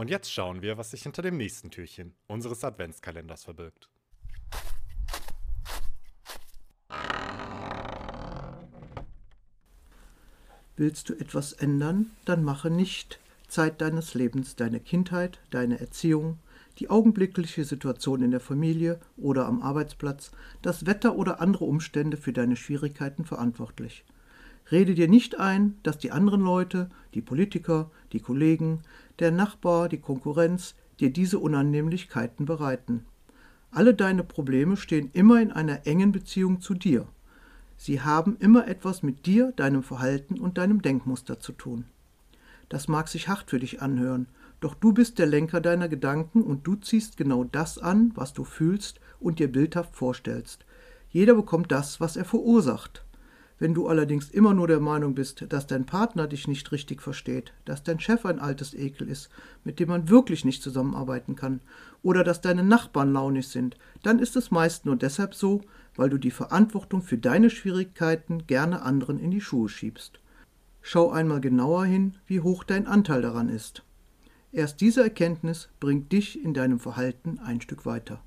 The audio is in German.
Und jetzt schauen wir, was sich hinter dem nächsten Türchen unseres Adventskalenders verbirgt. Willst du etwas ändern, dann mache nicht Zeit deines Lebens deine Kindheit, deine Erziehung, die augenblickliche Situation in der Familie oder am Arbeitsplatz, das Wetter oder andere Umstände für deine Schwierigkeiten verantwortlich. Rede dir nicht ein, dass die anderen Leute, die Politiker, die Kollegen, der Nachbar, die Konkurrenz dir diese Unannehmlichkeiten bereiten. Alle deine Probleme stehen immer in einer engen Beziehung zu dir. Sie haben immer etwas mit dir, deinem Verhalten und deinem Denkmuster zu tun. Das mag sich hart für dich anhören, doch du bist der Lenker deiner Gedanken und du ziehst genau das an, was du fühlst und dir bildhaft vorstellst. Jeder bekommt das, was er verursacht. Wenn du allerdings immer nur der Meinung bist, dass dein Partner dich nicht richtig versteht, dass dein Chef ein altes Ekel ist, mit dem man wirklich nicht zusammenarbeiten kann, oder dass deine Nachbarn launig sind, dann ist es meist nur deshalb so, weil du die Verantwortung für deine Schwierigkeiten gerne anderen in die Schuhe schiebst. Schau einmal genauer hin, wie hoch dein Anteil daran ist. Erst diese Erkenntnis bringt dich in deinem Verhalten ein Stück weiter.